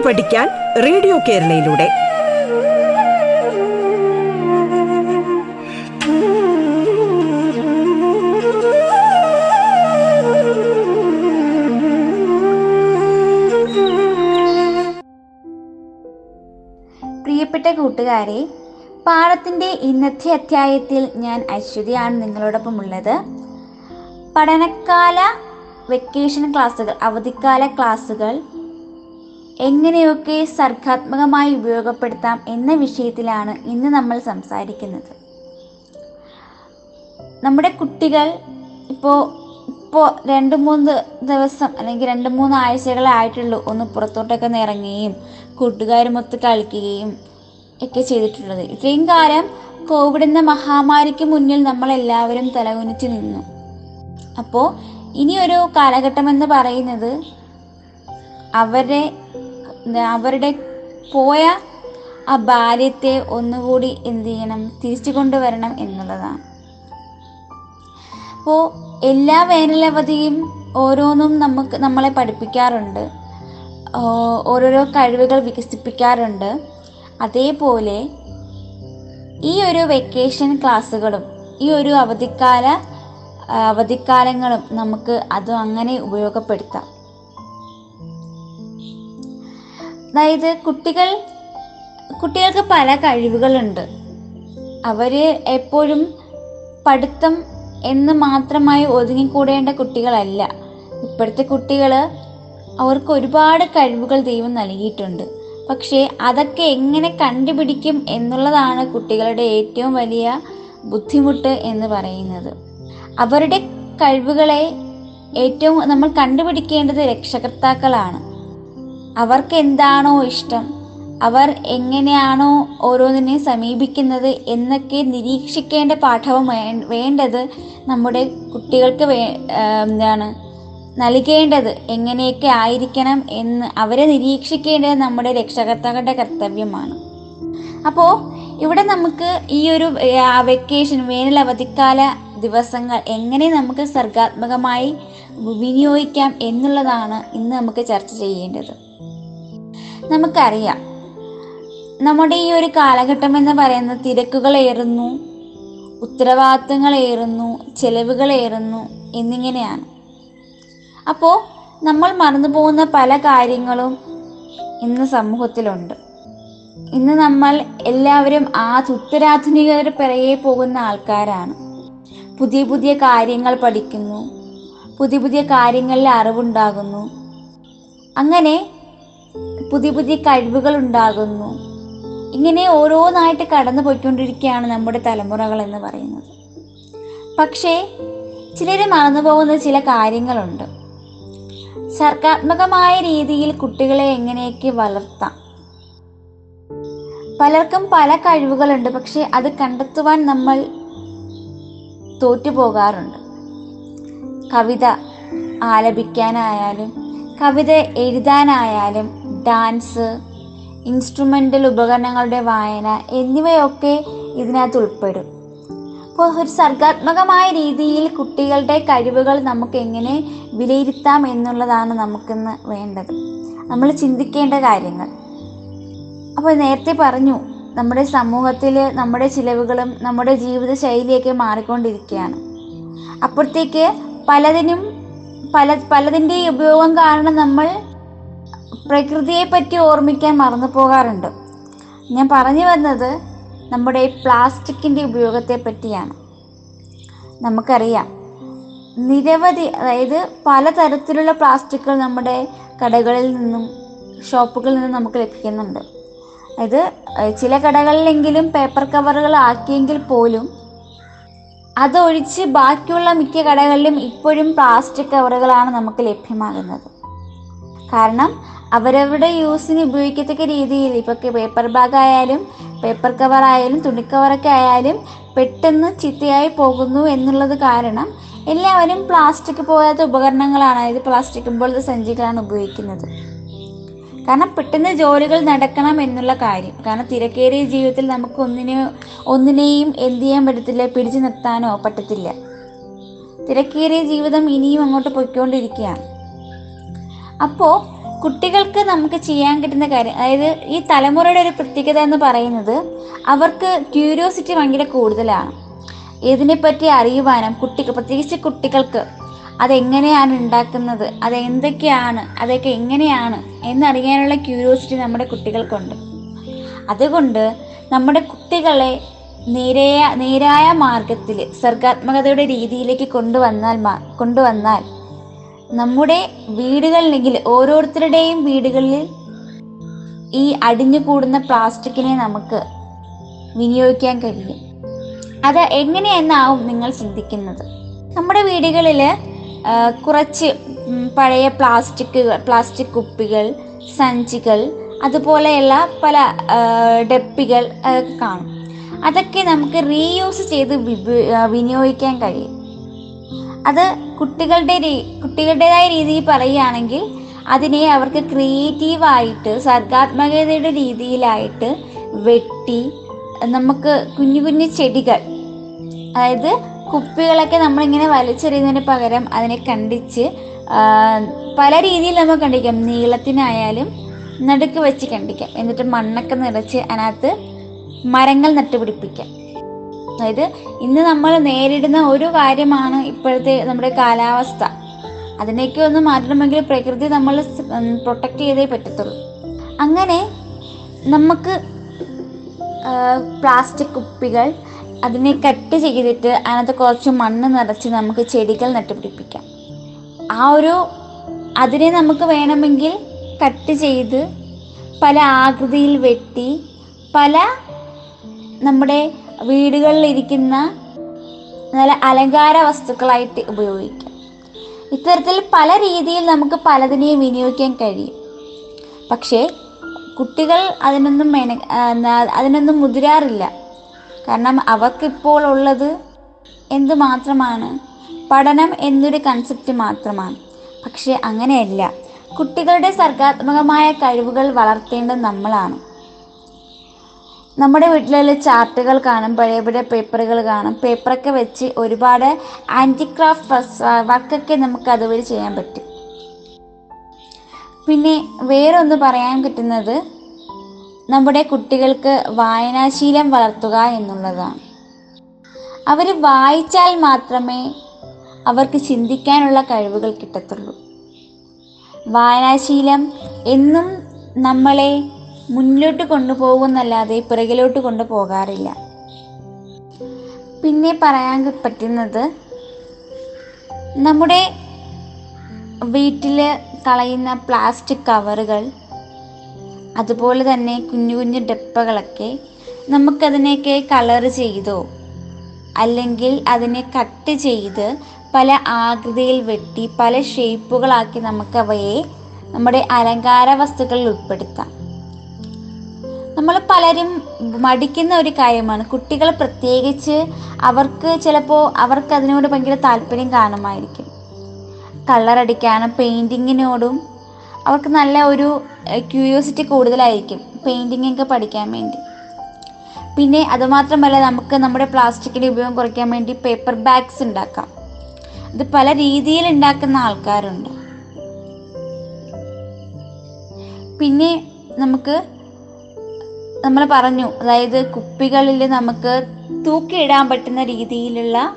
പാട്ട് പഠിക്കാൻ റേഡിയോ കേരളയിലൂടെ. പ്രിയപ്പെട്ട കൂട്ടുകാരെ പാഠത്തിന്റെ ഇന്നത്തെ അധ്യായത്തിൽ ഞാൻ അശ്വതിയാണ് നിങ്ങളോടൊപ്പം ഉള്ളത്. പഠനകാല വെക്കേഷൻ ക്ലാസ്സുകൾ അവധിക്കാല ക്ലാസ്സുകൾ എങ്ങനെയൊക്കെ സർഗാത്മകമായി ഉപയോഗപ്പെടുത്താം എന്ന വിഷയത്തിലാണ് ഇന്ന് നമ്മൾ സംസാരിക്കുന്നത്. നമ്മുടെ കുട്ടികൾ ഇപ്പോൾ ഇപ്പോൾ രണ്ട് മൂന്ന് ദിവസം അല്ലെങ്കിൽ രണ്ട് മൂന്ന് ആഴ്ചകളായിട്ടുള്ളൂ ഒന്ന് പുറത്തോട്ടൊക്കെ ഒന്ന് ഇറങ്ങുകയും കൂട്ടുകാരുമൊത്ത് കളിക്കുകയും ഒക്കെ ചെയ്തിട്ടുള്ളത്. ഇത്രയും കാലം കോവിഡ് എന്ന മഹാമാരിക്ക് മുന്നിൽ നമ്മളെല്ലാവരും തലകുനിച്ച് നിന്നു. അപ്പോൾ ഇനിയൊരു കാലഘട്ടം എന്ന് പറയുന്നത് അവരെ അവരുടെ പോയ ആ ബാല്യത്തെ ഒന്നുകൂടി എന്ത് ചെയ്യണം തിരിച്ചു കൊണ്ടുവരണം എന്നുള്ളതാണ്. അപ്പോൾ എല്ലാ വേനലവധിയും ഓരോന്നും നമുക്ക് നമ്മളെ പഠിപ്പിക്കാറുണ്ട്. ഓരോരോ കഴിവുകൾ വികസിപ്പിക്കാറുണ്ട്. അതേപോലെ ഈ ഒരു വെക്കേഷൻ ക്ലാസ്സുകളും ഈ ഒരു അവധിക്കാല അവധിക്കാലങ്ങളും നമുക്ക് അത് അങ്ങനെ ഉപയോഗപ്പെടുത്താം. അതായത് കുട്ടികൾ കുട്ടികൾക്ക് പല കഴിവുകളുണ്ട്. അവർ എപ്പോഴും പഠിത്തം എന്ന് മാത്രമായി ഒതുങ്ങിക്കൂടേണ്ട കുട്ടികളല്ല. ഇപ്പോഴത്തെ കുട്ടികൾ അവർക്ക് ഒരുപാട് കഴിവുകൾ ദൈവം നൽകിയിട്ടുണ്ട്. പക്ഷേ അതൊക്കെ എങ്ങനെ കണ്ടുപിടിക്കും എന്നുള്ളതാണ് കുട്ടികളുടെ ഏറ്റവും വലിയ ബുദ്ധിമുട്ട് എന്ന് പറയുന്നത്. അവരുടെ കഴിവുകളെ ഏറ്റവും നമ്മൾ കണ്ടുപിടിക്കേണ്ടത് രക്ഷകർത്താക്കളാണ്. അവർക്ക് എന്താണോ ഇഷ്ടം? അവർ എങ്ങനെയാണോ ഓരോന്നിനെ സമീപിക്കുന്നത് എന്നൊക്കെ നിരീക്ഷിക്കേണ്ട പാഠവും വേണ്ടത് നമ്മുടെ കുട്ടികൾക്ക് എന്താണ് നൽകേണ്ടത് എങ്ങനെയൊക്കെ ആയിരിക്കണം എന്ന് അവരെ നിരീക്ഷിക്കേണ്ടത് നമ്മുടെ രക്ഷകർത്താക്കളുടെ കർത്തവ്യമാണ്. അപ്പോൾ ഇവിടെ നമുക്ക് ഈ ഒരു വെക്കേഷൻ വേനൽ അവധിക്കാല ദിവസങ്ങൾ എങ്ങനെ നമുക്ക് സർഗാത്മകമായി വിനിയോഗിക്കാം എന്നുള്ളതാണ് ഇന്ന് നമുക്ക് ചർച്ച ചെയ്യേണ്ടത്. നമുക്കറിയാം. നമ്മുടെ ഈ ഒരു കാലഘട്ടം എന്ന് പറയുന്നത് തിരക്കുകളേറുന്നു ഉത്തരവാദിത്തങ്ങളേറുന്നു ചെലവുകളേറുന്നു എന്നിങ്ങനെയാണ്. അപ്പോൾ നമ്മൾ മറന്നു പോകുന്ന പല കാര്യങ്ങളും ഇന്ന് സമൂഹത്തിലുണ്ട്. ഇന്ന് നമ്മൾ എല്ലാവരും ആ ഉത്തരാധുനികരുടെ പിറകെ പോകുന്ന ആൾക്കാരാണ്. പുതിയ പുതിയ കാര്യങ്ങൾ പഠിക്കുന്നു പുതിയ പുതിയ കാര്യങ്ങളിൽ അറിവുണ്ടാകുന്നു. അങ്ങനെ പുതിയ പുതിയ കഴിവുകൾ ഉണ്ടാകുന്നു ഇങ്ങനെ ഓരോന്നായിട്ട് കടന്നു പോയിക്കൊണ്ടിരിക്കുകയാണ് നമ്മുടെ തലമുറകൾ എന്ന് പറയുന്നത്. പക്ഷേ ചിലർ മറന്നു പോകുന്ന ചില കാര്യങ്ങളുണ്ട്. സർഗാത്മകമായ രീതിയിൽ കുട്ടികളെ എങ്ങനെയൊക്കെ വളർത്താം. പലർക്കും പല കഴിവുകളുണ്ട്. പക്ഷെ അത് കണ്ടെത്തുവാൻ നമ്മൾ തോറ്റുപോകാറുണ്ട്. കവിത ആലപിക്കാനായാലും കവിത എഴുതാനായാലും ഡാൻസ് ഇൻസ്ട്രുമെന്റൽ ഉപകരണങ്ങളുടെ വായന എന്നിവയൊക്കെ ഇതിനകത്ത് ഉൾപ്പെടും. അപ്പോൾ ഒരു സർഗാത്മകമായ രീതിയിൽ കുട്ടികളുടെ കഴിവുകൾ നമുക്ക് എങ്ങനെ വിലയിരുത്താം എന്നുള്ളതാണ് നമുക്കിന്ന് വേണ്ടത്. നമ്മൾ ചിന്തിക്കേണ്ട കാര്യങ്ങൾ. അപ്പോൾ നേരത്തെ പറഞ്ഞു നമ്മുടെ സമൂഹത്തിൽ നമ്മുടെ ചിലവുകളും നമ്മുടെ ജീവിത ശൈലിയൊക്കെ മാറിക്കൊണ്ടിരിക്കുകയാണ്. അപ്പോഴത്തേക്ക് പലതിനും പല പലതിന്റെ ഉപയോഗം കാരണം നമ്മൾ പ്രകൃതിയെ പറ്റി ഓർമ്മിക്കാൻ മറന്നു പോകാറുണ്ട്. ഞാൻ പറഞ്ഞു വന്നത് നമ്മുടെ പ്ലാസ്റ്റിക്കിന്റെ ഉപയോഗത്തെ പറ്റിയാണ്. നമുക്കറിയാം നിരവധി അതായത് പലതരത്തിലുള്ള പ്ലാസ്റ്റിക്കുകൾ നമ്മുടെ കടകളിൽ നിന്നും ഷോപ്പുകളിൽ നിന്നും നമുക്ക് ലഭിക്കുന്നുണ്ട്. അതായത് ചില കടകളിലെങ്കിലും പേപ്പർ കവറുകൾ ആക്കിയെങ്കിൽ പോലും അതൊഴിച്ച് ബാക്കിയുള്ള മിക്ക കടകളിലും ഇപ്പോഴും പ്ലാസ്റ്റിക് കവറുകളാണ് നമുക്ക് ലഭ്യമാകുന്നത്. കാരണം അവരവരുടെ യൂസിന് ഉപയോഗിക്കത്തക്ക രീതിയിൽ ഇപ്പോൾ പേപ്പർ ബാഗ് ആയാലും പേപ്പർ കവർ ആയാലും തുണിക്കവറൊക്കെ ആയാലും പെട്ടെന്ന് ചിത്തയായി പോകുന്നു എന്നുള്ളത് കാരണം എല്ലാവരും പ്ലാസ്റ്റിക് പോകാത്ത ഉപകരണങ്ങളാണ്. അതായത് പ്ലാസ്റ്റിക് പോലത്തെ സഞ്ചികളാണ് ഉപയോഗിക്കുന്നത്. കാരണം പെട്ടെന്ന് ജോലികൾ നടക്കണം എന്നുള്ള കാര്യം. കാരണം തിരക്കേറിയ ജീവിതത്തിൽ നമുക്ക് ഒന്നിനെ ഒന്നിനെയും എന്ത് ചെയ്യാൻ പറ്റത്തില്ല പിടിച്ചു നിർത്താനോ പറ്റത്തില്ല. തിരക്കേറിയ ജീവിതം ഇനിയും അങ്ങോട്ട് പൊയ്ക്കൊണ്ടിരിക്കുകയാണ്. അപ്പോൾ കുട്ടികൾക്ക് നമുക്ക് ചെയ്യാൻ കിട്ടുന്ന കാര്യം അതായത് ഈ തലമുറയുടെ ഒരു പ്രത്യേകത എന്ന് പറയുന്നത് അവർക്ക് ക്യൂരിയോസിറ്റി ഭയങ്കര കൂടുതലാണ്. ഇതിനെപ്പറ്റി അറിയുവാനും കുട്ടികൾ പ്രത്യേകിച്ച് കുട്ടികൾക്ക് അതെങ്ങനെയാണ് ഉണ്ടാക്കുന്നത് അത് എന്തൊക്കെയാണ് അതൊക്കെ എങ്ങനെയാണ് എന്നറിയാനുള്ള ക്യൂരിയോസിറ്റി നമ്മുടെ കുട്ടികൾക്കുണ്ട്. അതുകൊണ്ട് നമ്മുടെ കുട്ടികളെ നേരായ നേരായ മാർഗത്തിൽ സർഗാത്മകതയുടെ രീതിയിലേക്ക് കൊണ്ടുവന്നാൽ കൊണ്ടുവന്നാൽ നമ്മുടെ വീടുകളിലെങ്കിൽ ഓരോരുത്തരുടെയും വീടുകളിൽ ഈ അടിഞ്ഞു കൂടുന്ന പ്ലാസ്റ്റിക്കിനെ നമുക്ക് വിനിയോഗിക്കാൻ കഴിയും. അത് എങ്ങനെയെന്നാവും നിങ്ങൾ ചിന്തിക്കുന്നത്. നമ്മുടെ വീടുകളിൽ കുറച്ച് പഴയ പ്ലാസ്റ്റിക് പ്ലാസ്റ്റിക് കുപ്പികൾ സഞ്ചികൾ അതുപോലെയുള്ള പല ഡപ്പികൾ കാണും. അതൊക്കെ നമുക്ക് റീയൂസ് ചെയ്ത് വിനിയോഗിക്കാൻ കഴിയും. അത് കുട്ടികളുടെ രീ- കുട്ടികളുടേതായ രീതിയിൽ പറയുകയാണെങ്കിൽ അതിനെ അവർക്ക് ക്രിയേറ്റീവായിട്ട് സർഗാത്മകതയുടെ രീതിയിലായിട്ട് വെട്ടി നമുക്ക് കുഞ്ഞു കുഞ്ഞു ചെടികൾ അതായത് കുപ്പികളൊക്കെ നമ്മളിങ്ങനെ വലിച്ചെറിയുന്നതിന് പകരം അതിനെ കണ്ടിച്ച് പല രീതിയിൽ നമുക്ക് കണ്ടിക്കാം നീളത്തിനായാലും നടുക്ക് വെച്ച് കണ്ടിക്കാം എന്നിട്ട് മണ്ണൊക്കെ നിറച്ച് അതിനകത്ത് മരങ്ങൾ നട്ടുപിടിപ്പിക്കാം. അതായത് ഇന്ന് നമ്മൾ നേരിടുന്ന ഒരു കാര്യമാണ് ഇപ്പോഴത്തെ നമ്മുടെ കാലാവസ്ഥ. അതിനെയൊക്കെ ഒന്ന് മാറ്റണമെങ്കിൽ പ്രകൃതി നമ്മൾ പ്രൊട്ടക്റ്റ് ചെയ്തേ പറ്റത്തുള്ളൂ. അങ്ങനെ നമുക്ക് പ്ലാസ്റ്റിക് കുപ്പികൾ അതിനെ കട്ട് ചെയ്തിട്ട് അതിനകത്ത് കുറച്ച് മണ്ണ് നിറച്ച് നമുക്ക് ചെടികൾ നട്ടുപിടിപ്പിക്കാം. ആ ഒരു അതിനെ നമുക്ക് വേണമെങ്കിൽ കട്ട് ചെയ്ത് പല ആകൃതിയിൽ വെട്ടി പല നമ്മുടെ വീടുകളിലിരിക്കുന്ന നല്ല അലങ്കാര വസ്തുക്കളായിട്ട് ഉപയോഗിക്കാം. ഇത്തരത്തിൽ പല രീതിയിൽ നമുക്ക് പലതിനെയും വിനിയോഗിക്കാൻ കഴിയും. പക്ഷേ കുട്ടികൾ അതിനൊന്നും മെന അതിനൊന്നും മുതിരാറില്ല. കാരണം അവർക്കിപ്പോൾ ഉള്ളത് എന്ത് മാത്രമാണ് പഠനം എന്നൊരു കൺസെപ്റ്റ് മാത്രമാണ്. പക്ഷേ അങ്ങനെയല്ല. കുട്ടികളുടെ സർഗാത്മകമായ കഴിവുകൾ വളർത്തേണ്ടത് നമ്മളാണ്. നമ്മുടെ വീട്ടിലുള്ള ചാർട്ടുകൾ കാണും പഴയ പഴയ പേപ്പറുകൾ കാണും. പേപ്പറൊക്കെ വെച്ച് ഒരുപാട് ആന്റി ക്രാഫ്റ്റ് വർക്കൊക്കെ നമുക്ക് അതുവഴി ചെയ്യാൻ പറ്റും. പിന്നെ വേറൊന്ന് പറയാൻ പറ്റുന്നത് നമ്മുടെ കുട്ടികൾക്ക് വായനാശീലം വളർത്തുക എന്നുള്ളതാണ്. അവർ വായിച്ചാൽ മാത്രമേ അവർക്ക് ചിന്തിക്കാനുള്ള കഴിവുകൾ കിട്ടത്തുള്ളൂ. വായനാശീലം എന്നും നമ്മളെ മുന്നിലോട്ട് കൊണ്ടുപോകുന്നല്ലാതെ പിറകിലോട്ട് കൊണ്ടുപോകാറില്ല. പിന്നെ പറയാൻ പറ്റുന്നത് നമ്മുടെ വീട്ടിൽ കളയുന്ന പ്ലാസ്റ്റിക് കവറുകൾ അതുപോലെ തന്നെ കുഞ്ഞു കുഞ്ഞു ഡപ്പകളൊക്കെ നമുക്കതിനെയൊക്കെ കളർ ചെയ്തോ അല്ലെങ്കിൽ അതിനെ കട്ട് ചെയ്ത് പല ആകൃതിയിൽ വെട്ടി പല ഷേപ്പുകളാക്കി നമുക്കവയെ നമ്മുടെ അലങ്കാര വസ്തുക്കളിൽ ഉൾപ്പെടുത്താം. നമ്മൾ പലരും മടിക്കുന്ന ഒരു കാര്യമാണ്. കുട്ടികൾ പ്രത്യേകിച്ച് അവർക്ക് ചിലപ്പോൾ അവർക്ക് അതിനോട് ഭയങ്കര താല്പര്യം കാണുമായിരിക്കും കളറടിക്കാനും പെയിന്റിങ്ങിനോടും അവർക്ക് നല്ല ഒരു ക്യൂരിയോസിറ്റി കൂടുതലായിരിക്കും പെയിന്റിങ് ഒക്കെ പഠിക്കാൻ വേണ്ടി. പിന്നെ അതുമാത്രമല്ല നമുക്ക് നമ്മുടെ പ്ലാസ്റ്റിക്കിന്റെ ഉപയോഗം കുറയ്ക്കാൻ വേണ്ടി പേപ്പർ ബാഗ്സ് ഉണ്ടാക്കാം. അത് പല രീതിയിൽ ഉണ്ടാക്കുന്ന ആൾക്കാരുണ്ട്. പിന്നെ നമുക്ക് നമ്മൾ പറഞ്ഞു. അതായത് കുപ്പികളിൽ നമുക്ക് തൂക്കിയിടാൻ പറ്റുന്ന രീതിയിലുള്ള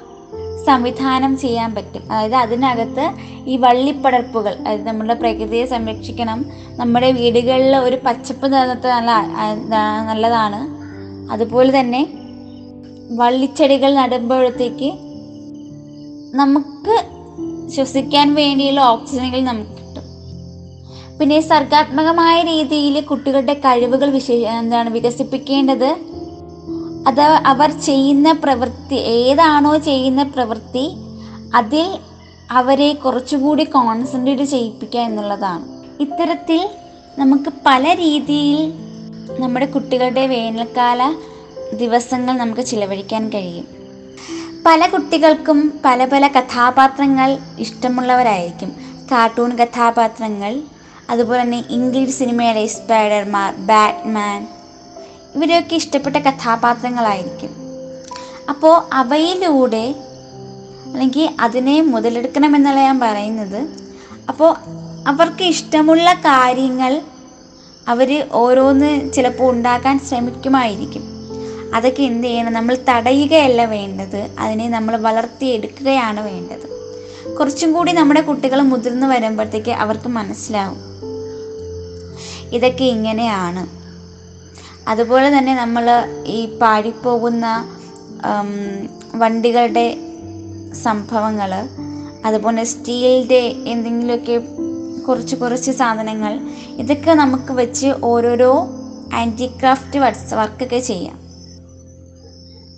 സംവിധാനം ചെയ്യാൻ പറ്റും. അതായത് അതിനകത്ത് ഈ വള്ളിപ്പടർപ്പുകൾ അതായത് നമ്മുടെ പ്രകൃതിയെ സംരക്ഷിക്കണം. നമ്മുടെ വീടുകളിൽ ഒരു പച്ചപ്പ് നിലനിർത്ത നല്ല നല്ലതാണ്. അതുപോലെ തന്നെ വള്ളിച്ചെടികൾ നടുമ്പോഴത്തേക്ക് നമുക്ക് ശ്വസിക്കാൻ വേണ്ടിയുള്ള ഓക്സിജനുകൾ നമുക്ക് പിന്നെ സർഗാത്മകമായ രീതിയിൽ കുട്ടികളുടെ കഴിവുകൾ വിശേ എന്താണ് വികസിപ്പിക്കേണ്ടത്? അത് അവർ ചെയ്യുന്ന പ്രവൃത്തി ഏതാണോ ചെയ്യുന്ന പ്രവൃത്തി അതിൽ അവരെ കുറച്ചുകൂടി കോൺസെൻട്രേറ്റ് ചെയ്യിപ്പിക്കുക എന്നുള്ളതാണ്. ഇത്തരത്തിൽ നമുക്ക് പല രീതിയിൽ നമ്മുടെ കുട്ടികളുടെ വേനൽക്കാല ദിവസങ്ങൾ നമുക്ക് ചിലവഴിക്കാൻ കഴിയും. പല കുട്ടികൾക്കും പല പല കഥാപാത്രങ്ങൾ ഇഷ്ടമുള്ളവരായിരിക്കും. കാർട്ടൂൺ കഥാപാത്രങ്ങൾ അതുപോലെ തന്നെ ഇംഗ്ലീഷ് സിനിമയിലെ സ്പൈഡർമാൻ ബാറ്റ്മാൻ ഇവരെയൊക്കെ ഇഷ്ടപ്പെട്ട കഥാപാത്രങ്ങളായിരിക്കും. അപ്പോൾ അവയിലൂടെ അല്ലെങ്കിൽ അതിനെ മുതലെടുക്കണമെന്നല്ല ഞാൻ പറയുന്നത് അപ്പോൾ അവർക്ക് ഇഷ്ടമുള്ള കാര്യങ്ങൾ അവർ ഓരോന്ന് ചിലപ്പോൾ ഉണ്ടാക്കാൻ ശ്രമിക്കുമായിരിക്കും. അതൊക്കെ എന്ത് ചെയ്യണം? നമ്മൾ തടയുകയല്ല വേണ്ടത്. അതിനെ നമ്മൾ വളർത്തിയെടുക്കുകയാണ് വേണ്ടത്. കുറച്ചും കൂടി നമ്മുടെ കുട്ടികൾ മുതിർന്നു വരുമ്പോഴത്തേക്ക് അവർക്ക് മനസ്സിലാവും. ഇതൊക്കെ ഇങ്ങനെയാണ്. അതുപോലെ തന്നെ നമ്മൾ ഈ പാടിപ്പോകുന്ന വണ്ടികളുടെ സംഭവങ്ങൾ അതുപോലെ സ്റ്റീലിന്റെ എന്തെങ്കിലുമൊക്കെ കുറച്ച് കുറച്ച് സാധനങ്ങൾ ഇതൊക്കെ നമുക്ക് വെച്ച് ഓരോരോ ആന്റി ക്രാഫ്റ്റ് വർക്ക്സ് വർക്കൊക്കെ ചെയ്യാം.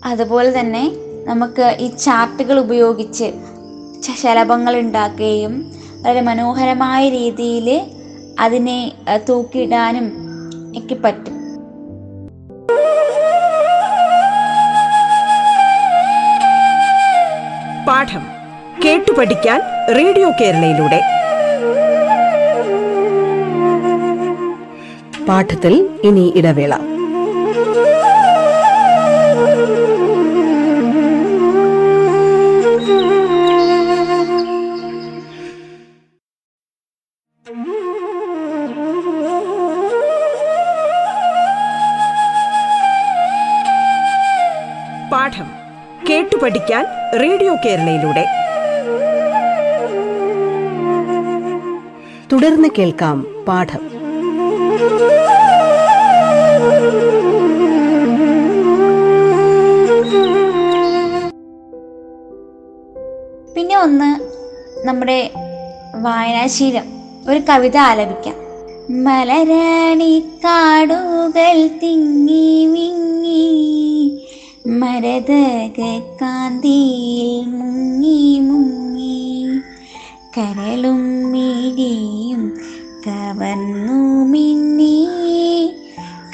അതുപോലെ തന്നെ നമുക്ക് ഈ ചാർട്ടുകൾ ഉപയോഗിച്ച് ശലഭങ്ങൾ ഉണ്ടാക്കുകയും വളരെ മനോഹരമായ രീതിയിൽ അതിനെ തൂക്കിയിടാനും ഒക്കെ പറ്റും. പാഠം കേട്ടു പഠിക്കാൻ റേഡിയോ കേരളയിലൂടെ. പാഠത്തിൽ ഇനി ഇടവേള. റേഡിയോ കേരളയിലൂടെ. തുടർന്ന് കേൾക്കാം പാഠം. പിന്നെ ഒന്ന് നമ്മുടെ വായനാശീലം. ഒരു കവിത ആലപിക്കാം. മലരാണി കാടുകൾ തിങ്ങി മരതക കാന്തിയിൽ മുങ്ങി മുങ്ങി കരളും മിഴിയും കവർന്നു മിന്നി.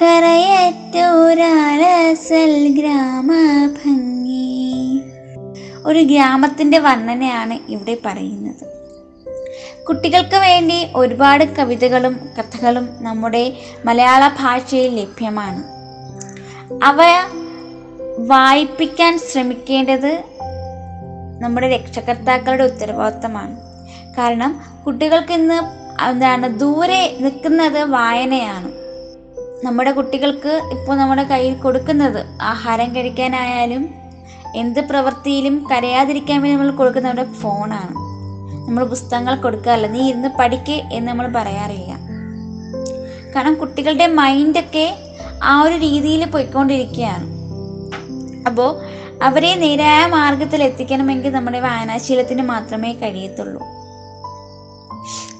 കരയറ്റൊരാളസൽ ഗ്രാമഭംഗി. ഒരു ഗ്രാമത്തിന്റെ വർണനയാണ് ഇവിടെ പറയുന്നത്. കുട്ടികൾക്ക് വേണ്ടി ഒരുപാട് കവിതകളും കഥകളും നമ്മുടെ മലയാള ഭാഷയിൽ ലഭ്യമാണ്. അവ വായിപ്പിക്കാൻ ശ്രമിക്കേണ്ടത് നമ്മുടെ രക്ഷകർത്താക്കളുടെ ഉത്തരവാദിത്തമാണ്. കാരണം കുട്ടികൾക്ക് ഇന്ന് എന്താണ് ദൂരെ നിൽക്കുന്നത് വായനയാണ്. നമ്മുടെ കുട്ടികൾക്ക് ഇപ്പോൾ നമ്മുടെ കയ്യിൽ കൊടുക്കുന്നത് ആഹാരം കഴിക്കാനായാലും എന്ത് പ്രവൃത്തിയിലും കരയാതിരിക്കാൻ വേണ്ടി നമ്മൾ കൊടുക്കുന്ന നമ്മുടെ ഫോണാണ്. നമ്മൾ പുസ്തകങ്ങൾ കൊടുക്കാറില്ല. നീ ഇരുന്ന് പഠിക്ക് എന്ന് നമ്മൾ പറയാറില്ല. കാരണം കുട്ടികളുടെ മൈൻഡൊക്കെ ആ ഒരു രീതിയിൽ പോയിക്കൊണ്ടിരിക്കുകയാണ്. അപ്പോൾ അവരെ നേരായ മാർഗത്തിൽ എത്തിക്കണമെങ്കിൽ നമ്മുടെ വായനാശീലത്തിന് മാത്രമേ കഴിയത്തുള്ളൂ.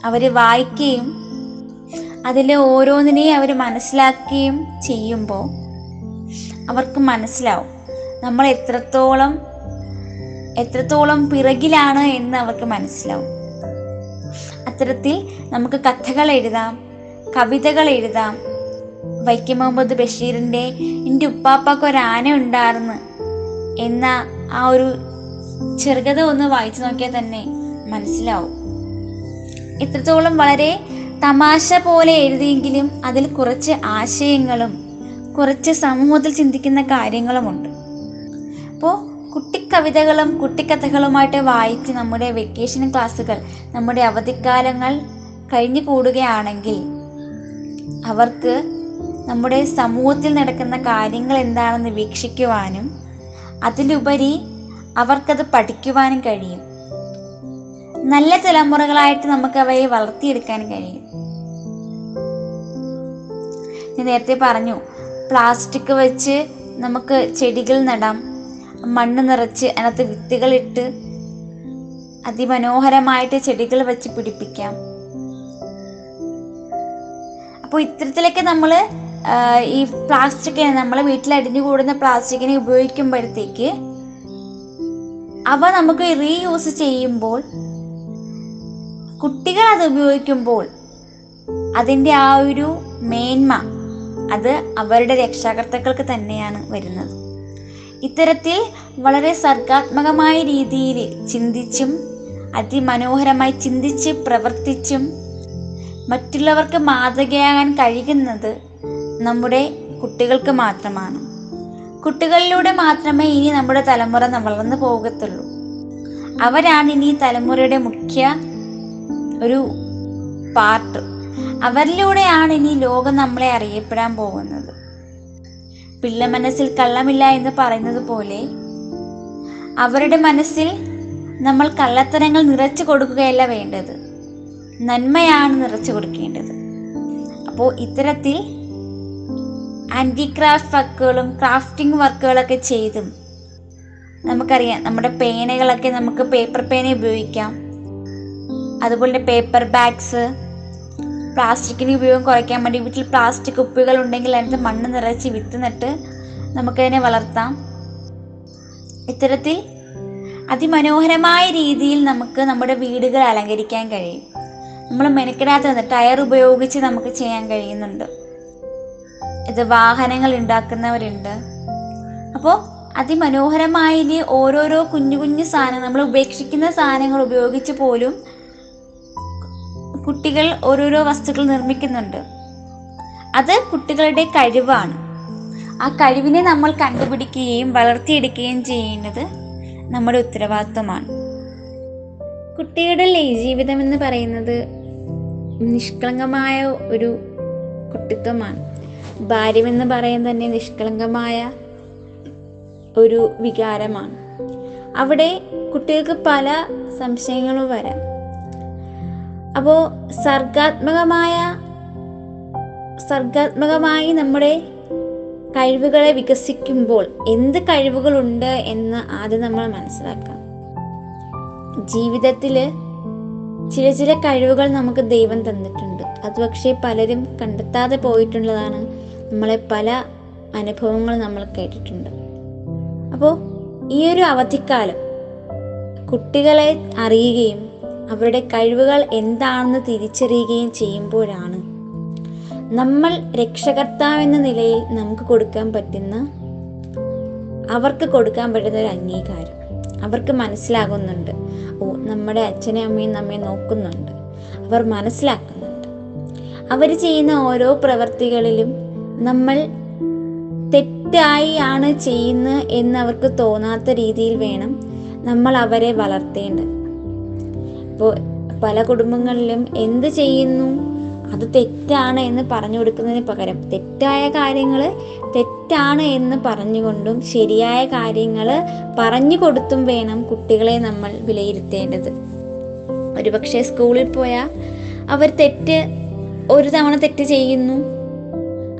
അവർ വായിക്കുകയും അതിലെ ഓരോന്നിനെയും അവർ മനസ്സിലാക്കുകയും ചെയ്യുമ്പോൾ അവർക്ക് മനസ്സിലാവും നമ്മൾ എത്രത്തോളം എത്രത്തോളം പിറകിലാണ് എന്ന് അവർക്ക് മനസ്സിലാവും. അത്തരത്തിൽ നമുക്ക് കഥകൾ എഴുതാം കവിതകൾ എഴുതാം വൈക്കം മുഹമ്മദ് ബഷീറിന്റെ എന്റെ ഉപ്പാപ്പാക്ക് ഒരു ഉണ്ടായിരുന്നു എന്ന ആ ഒരു ചെറുകഥ ഒന്ന് വായിച്ചു നോക്കിയാൽ തന്നെ മനസ്സിലാവും. ഇത്രത്തോളം വളരെ തമാശ പോലെ എഴുതിയെങ്കിലും അതിൽ കുറച്ച് ആശയങ്ങളും കുറച്ച് സമൂഹത്തിൽ ചിന്തിക്കുന്ന കാര്യങ്ങളുമുണ്ട്. അപ്പോൾ കുട്ടിക്കവിതകളും കുട്ടിക്കഥകളുമായിട്ട് വായിച്ച് നമ്മുടെ വെക്കേഷൻ ക്ലാസ്സുകൾ നമ്മുടെ അവധിക്കാലങ്ങൾ കഴിഞ്ഞു കൂടുകയാണെങ്കിൽ അവർക്ക് നമ്മുടെ സമൂഹത്തിൽ നടക്കുന്ന കാര്യങ്ങൾ എന്താണെന്ന് വീക്ഷിക്കുവാനും അതിലുപരി അവർക്കത് പഠിക്കുവാനും കഴിയും. നല്ല തലമുറകളായിട്ട് നമുക്ക് അവയെ വളർത്തിയെടുക്കാൻ കഴിയും. ഞാൻ നേരത്തെ പറഞ്ഞു പ്ലാസ്റ്റിക് വെച്ച് നമുക്ക് ചെടികൾ നടാം മണ്ണ് നിറച്ച് അതിനകത്ത് വിത്തുകളിട്ട് അതിമനോഹരമായിട്ട് ചെടികൾ വെച്ച് പിടിപ്പിക്കാം. അപ്പോൾ ഇത്തരത്തിലൊക്കെ നമ്മൾ ഈ പ്ലാസ്റ്റിക് നമ്മളെ വീട്ടിൽ അടിഞ്ഞു കൂടുന്ന പ്ലാസ്റ്റിക്കിനെ ഉപയോഗിക്കുമ്പോഴത്തേക്ക് അവ നമുക്ക് റീയൂസ് ചെയ്യുമ്പോൾ കുട്ടികൾ അത് ഉപയോഗിക്കുമ്പോൾ അതിന്റെ ആ ഒരു മേന്മ അത് അവരുടെ രക്ഷാകർത്താക്കൾക്ക് തന്നെയാണ് വരുന്നത്. ഇത്തരത്തിൽ വളരെ സർഗാത്മകമായ രീതിയിൽ ചിന്തിച്ചും അതിമനോഹരമായി ചിന്തിച്ച് പ്രവർത്തിച്ചും മറ്റുള്ളവർക്ക് മാതൃകയാകാൻ കഴിയുന്നത് നമ്മുടെ കുട്ടികൾക്ക് മാത്രമാണ്. കുട്ടികളിലൂടെ മാത്രമേ ഇനി നമ്മുടെ തലമുറ വളർന്നു പോകത്തുള്ളൂ. അവരാണ് ഇനി തലമുറയുടെ മുഖ്യ ഒരു പാർട്ട് അവരിലൂടെയാണ് ഇനി ലോകം നമ്മളെ അറിയപ്പെടാൻ പോകുന്നത്. പിള്ള മനസ്സിൽ കള്ളമില്ല എന്ന് പറയുന്നത് പോലെ അവരുടെ മനസ്സിൽ നമ്മൾ കള്ളത്തരങ്ങൾ നിറച്ചു കൊടുക്കുകയല്ല വേണ്ടത്. നന്മയാണ് നിറച്ചു കൊടുക്കേണ്ടത്. അപ്പോൾ ഇത്തരത്തിൽ ആന്റി വർക്കുകളും ക്രാഫ്റ്റിംഗ് വർക്കുകളൊക്കെ ചെയ്തും. നമുക്കറിയാം നമ്മുടെ പേനകളൊക്കെ നമുക്ക് പേപ്പർ പേന ഉപയോഗിക്കാം. അതുപോലെ പേപ്പർ ബാഗ്സ് പ്ലാസ്റ്റിക്കിന്റെ ഉപയോഗം കുറയ്ക്കാൻ വേണ്ടി വീട്ടിൽ പ്ലാസ്റ്റിക് കുപ്പികൾ ഉണ്ടെങ്കിൽ അതിനകത്ത് മണ്ണ് നിറച്ച് വിത്ത് നട്ട് നമുക്കതിനെ വളർത്താം. ഇത്തരത്തിൽ അതിമനോഹരമായ രീതിയിൽ നമുക്ക് നമ്മുടെ വീടുകൾ അലങ്കരിക്കാൻ കഴിയും. നമ്മൾ മെനക്കെടാത്ത ടയർ ഉപയോഗിച്ച് നമുക്ക് ചെയ്യാൻ കഴിയുന്നുണ്ട്. ഇത് വാഹനങ്ങൾ ഉണ്ടാക്കുന്നവരുണ്ട്. അപ്പോൾ അതിമനോഹരമായ ഓരോരോ കുഞ്ഞു കുഞ്ഞു സാധനങ്ങൾ നമ്മൾ ഉപേക്ഷിക്കുന്ന സാധനങ്ങൾ ഉപയോഗിച്ച് പോലും കുട്ടികൾ ഓരോരോ വസ്തുക്കൾ നിർമ്മിക്കുന്നുണ്ട്. അത് കുട്ടികളുടെ കഴിവാണ്. ആ കഴിവിനെ നമ്മൾ കണ്ടുപിടിക്കുകയും വളർത്തിയെടുക്കുകയും ചെയ്യുന്നത് നമ്മുടെ ഉത്തരവാദിത്വമാണ്. കുട്ടിയുടെ ജീവിതം എന്ന് പറയുന്നത് നിഷ്കളങ്കമായ ഒരു കുട്ടിത്വമാണ്. ഭാര്യമെന്ന് പറയാൻ തന്നെ നിഷ്കളങ്കമായ ഒരു വികാരമാണ്. അവിടെ കുട്ടികൾക്ക് പല സംശയങ്ങളും വരാം. അപ്പോൾ സർഗാത്മകമായ സർഗാത്മകമായി നമ്മുടെ കഴിവുകളെ വികസിക്കുമ്പോൾ എന്ത് കഴിവുകളുണ്ട് എന്ന് ആദ്യം നമ്മൾ മനസ്സിലാക്കാം. ജീവിതത്തിൽ ചില ചില കഴിവുകൾ നമുക്ക് ദൈവം തന്നിട്ടുണ്ട്. അത് പക്ഷേ പലരും കണ്ടെത്താതെ പോയിട്ടുള്ളതാണ് നമ്മളെ പല അനുഭവങ്ങൾ നമ്മൾ കേട്ടിട്ടുണ്ട്. അപ്പോൾ ഈ ഒരു അവധിക്കാലം കുട്ടികളെ അറിയുകയും അവരുടെ കഴിവുകൾ എന്താണെന്ന് തിരിച്ചറിയുകയും ചെയ്യുമ്പോഴാണ് നമ്മൾ രക്ഷകർത്താവെന്ന നിലയിൽ നമുക്ക് കൊടുക്കാൻ പറ്റുന്ന അവർക്ക് കൊടുക്കാൻ പറ്റുന്ന ഒരു അംഗീകാരം. അവർക്ക് മനസ്സിലാകുന്നുണ്ട്. ഓ നമ്മുടെ അച്ഛനെയും അമ്മയും നമ്മെ നോക്കുന്നുണ്ട്. അവർ മനസ്സിലാക്കുന്നുണ്ട്. അവർ ചെയ്യുന്ന ഓരോ പ്രവർത്തികളിലും നമ്മൾ തെറ്റായി ആണ് ചെയ്യുന്നത് എന്ന് അവർക്ക് തോന്നാത്ത രീതിയിൽ വേണം നമ്മൾ അവരെ വളർത്തേണ്ടത്. ഇപ്പോൾ പല കുടുംബങ്ങളിലും എന്ത് ചെയ്യുന്നു? അത് തെറ്റാണ് എന്ന് പറഞ്ഞു കൊടുക്കുന്നതിന് പകരം തെറ്റായ കാര്യങ്ങൾ തെറ്റാണ് എന്ന് പറഞ്ഞുകൊണ്ടും ശരിയായ കാര്യങ്ങൾ പറഞ്ഞു കൊടുത്തും വേണം കുട്ടികളെ നമ്മൾ വിലയിരുത്തേണ്ടത്. ഒരുപക്ഷെ സ്കൂളിൽ പോയാൽ അവർ തെറ്റ് ഒരു തവണ തെറ്റ് ചെയ്യുന്നു.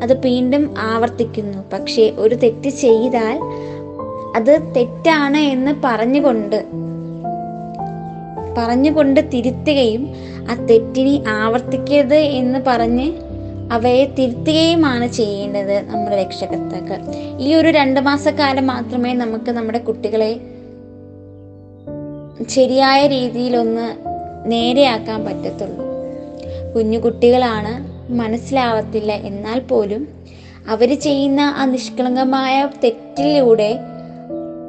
അത് വീണ്ടും ആവർത്തിക്കുന്നു. പക്ഷേ ഒരു തെറ്റ് ചെയ്താൽ അത് തെറ്റാണ് എന്ന് പറഞ്ഞുകൊണ്ട് പറഞ്ഞുകൊണ്ട് തിരുത്തുകയും ആ തെറ്റിനി ആവർത്തിക്കരുത് എന്ന് പറഞ്ഞ് അവയെ തിരുത്തുകയുമാണ് ചെയ്യേണ്ടത് നമ്മുടെ രക്ഷകർത്താക്കൾ. ഈ ഒരു രണ്ട് മാസക്കാലം മാത്രമേ നമുക്ക് നമ്മുടെ കുട്ടികളെ ശരിയായ രീതിയിലൊന്ന് നേരെയാക്കാൻ പറ്റത്തുള്ളൂ. കുഞ്ഞു കുട്ടികളാണ് മനസ്സിലാവത്തില്ല. എന്നാൽ പോലും അവർ ചെയ്യുന്ന ആ നിഷ്കളങ്കമായ തെറ്റിലൂടെ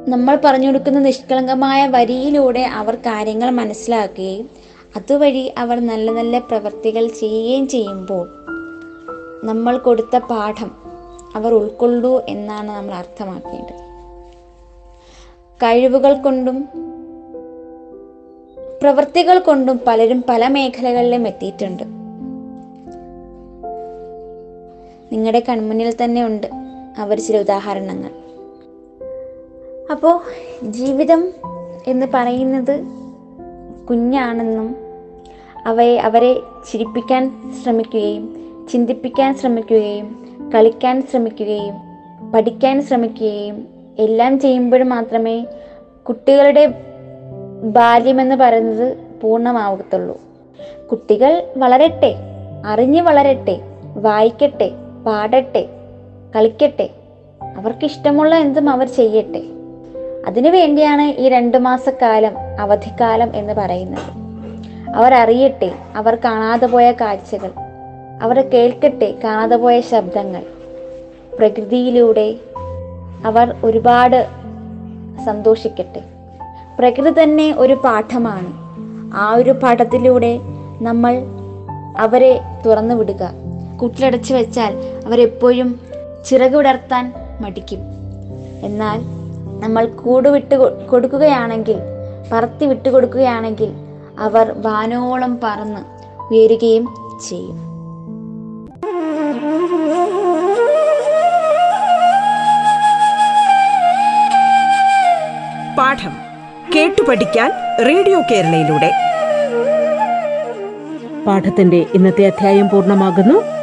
നമ്മൾ പറഞ്ഞു കൊടുക്കുന്ന നിഷ്കളങ്കമായ വരിയിലൂടെ അവർ കാര്യങ്ങൾ മനസ്സിലാക്കുകയും അതുവഴി അവർ നല്ല നല്ല പ്രവൃത്തികൾ ചെയ്യുകയും ചെയ്യുമ്പോൾ നമ്മൾ കൊടുത്ത പാഠം അവർ ഉൾക്കൊള്ളൂ എന്നാണ് നമ്മൾ അർത്ഥമാക്കേണ്ടത്. കഴിവുകൾ കൊണ്ടും പ്രവൃത്തികൾ കൊണ്ടും പലരും പല മേഖലകളിലും എത്തിയിട്ടുണ്ട്. നിങ്ങളുടെ കൺമുന്നിൽ തന്നെ ഉണ്ട്. അവർ ചില ഉദാഹരണങ്ങൾ. അപ്പോൾ ജീവിതം എന്ന് പറയുന്നത് കുഞ്ഞാണെന്നും അവയെ അവരെ ചിരിപ്പിക്കാൻ ശ്രമിക്കുകയും ചിന്തിപ്പിക്കാൻ ശ്രമിക്കുകയും കളിക്കാൻ ശ്രമിക്കുകയും പഠിക്കാൻ ശ്രമിക്കുകയും എല്ലാം ചെയ്യുമ്പോൾ മാത്രമേ കുട്ടികളുടെ ബാല്യമെന്ന് പറയുന്നത് പൂർണമാവത്തുള്ളൂ. കുട്ടികൾ വളരട്ടെ അറിഞ്ഞു വളരട്ടെ വായിക്കട്ടെ പാടട്ടെ കളിക്കട്ടെ അവർക്കിഷ്ടമുള്ള എന്തും അവർ ചെയ്യട്ടെ. അതിനു വേണ്ടിയാണ് ഈ രണ്ടു മാസക്കാലം അവധിക്കാലം എന്ന് പറയുന്നത്. അവർ അറിയട്ടെ അവർ കാണാതെ പോയ കാഴ്ചകൾ അവർ കേൾക്കട്ടെ കാണാതെ പോയ ശബ്ദങ്ങൾ. പ്രകൃതിയിലൂടെ അവർ ഒരുപാട് സന്തോഷിക്കട്ടെ. പ്രകൃതി തന്നെ ഒരു പാഠമാണ്. ആ ഒരു പാഠത്തിലൂടെ നമ്മൾ അവരെ തുറന്നു വിടുക. കൂട്ടിലടച്ചു വെച്ചാൽ അവരെപ്പോഴും ചിറകുടർത്താൻ വിടർത്താൻ മടിക്കും. എന്നാൽ നമ്മൾ കൂട് വിട്ട് കൊടുക്കുകയാണെങ്കിൽ പറത്തി വിട്ടു കൊടുക്കുകയാണെങ്കിൽ അവർ വാനോളം പറന്ന് ഉയരുകയും ചെയ്യും. പാഠം കേട്ടു പഠിക്കാൻ റേഡിയോ കേരളയിലൂടെ. പാഠത്തിന്റെ ഇന്നത്തെ അധ്യായം പൂർണമാകുന്നു.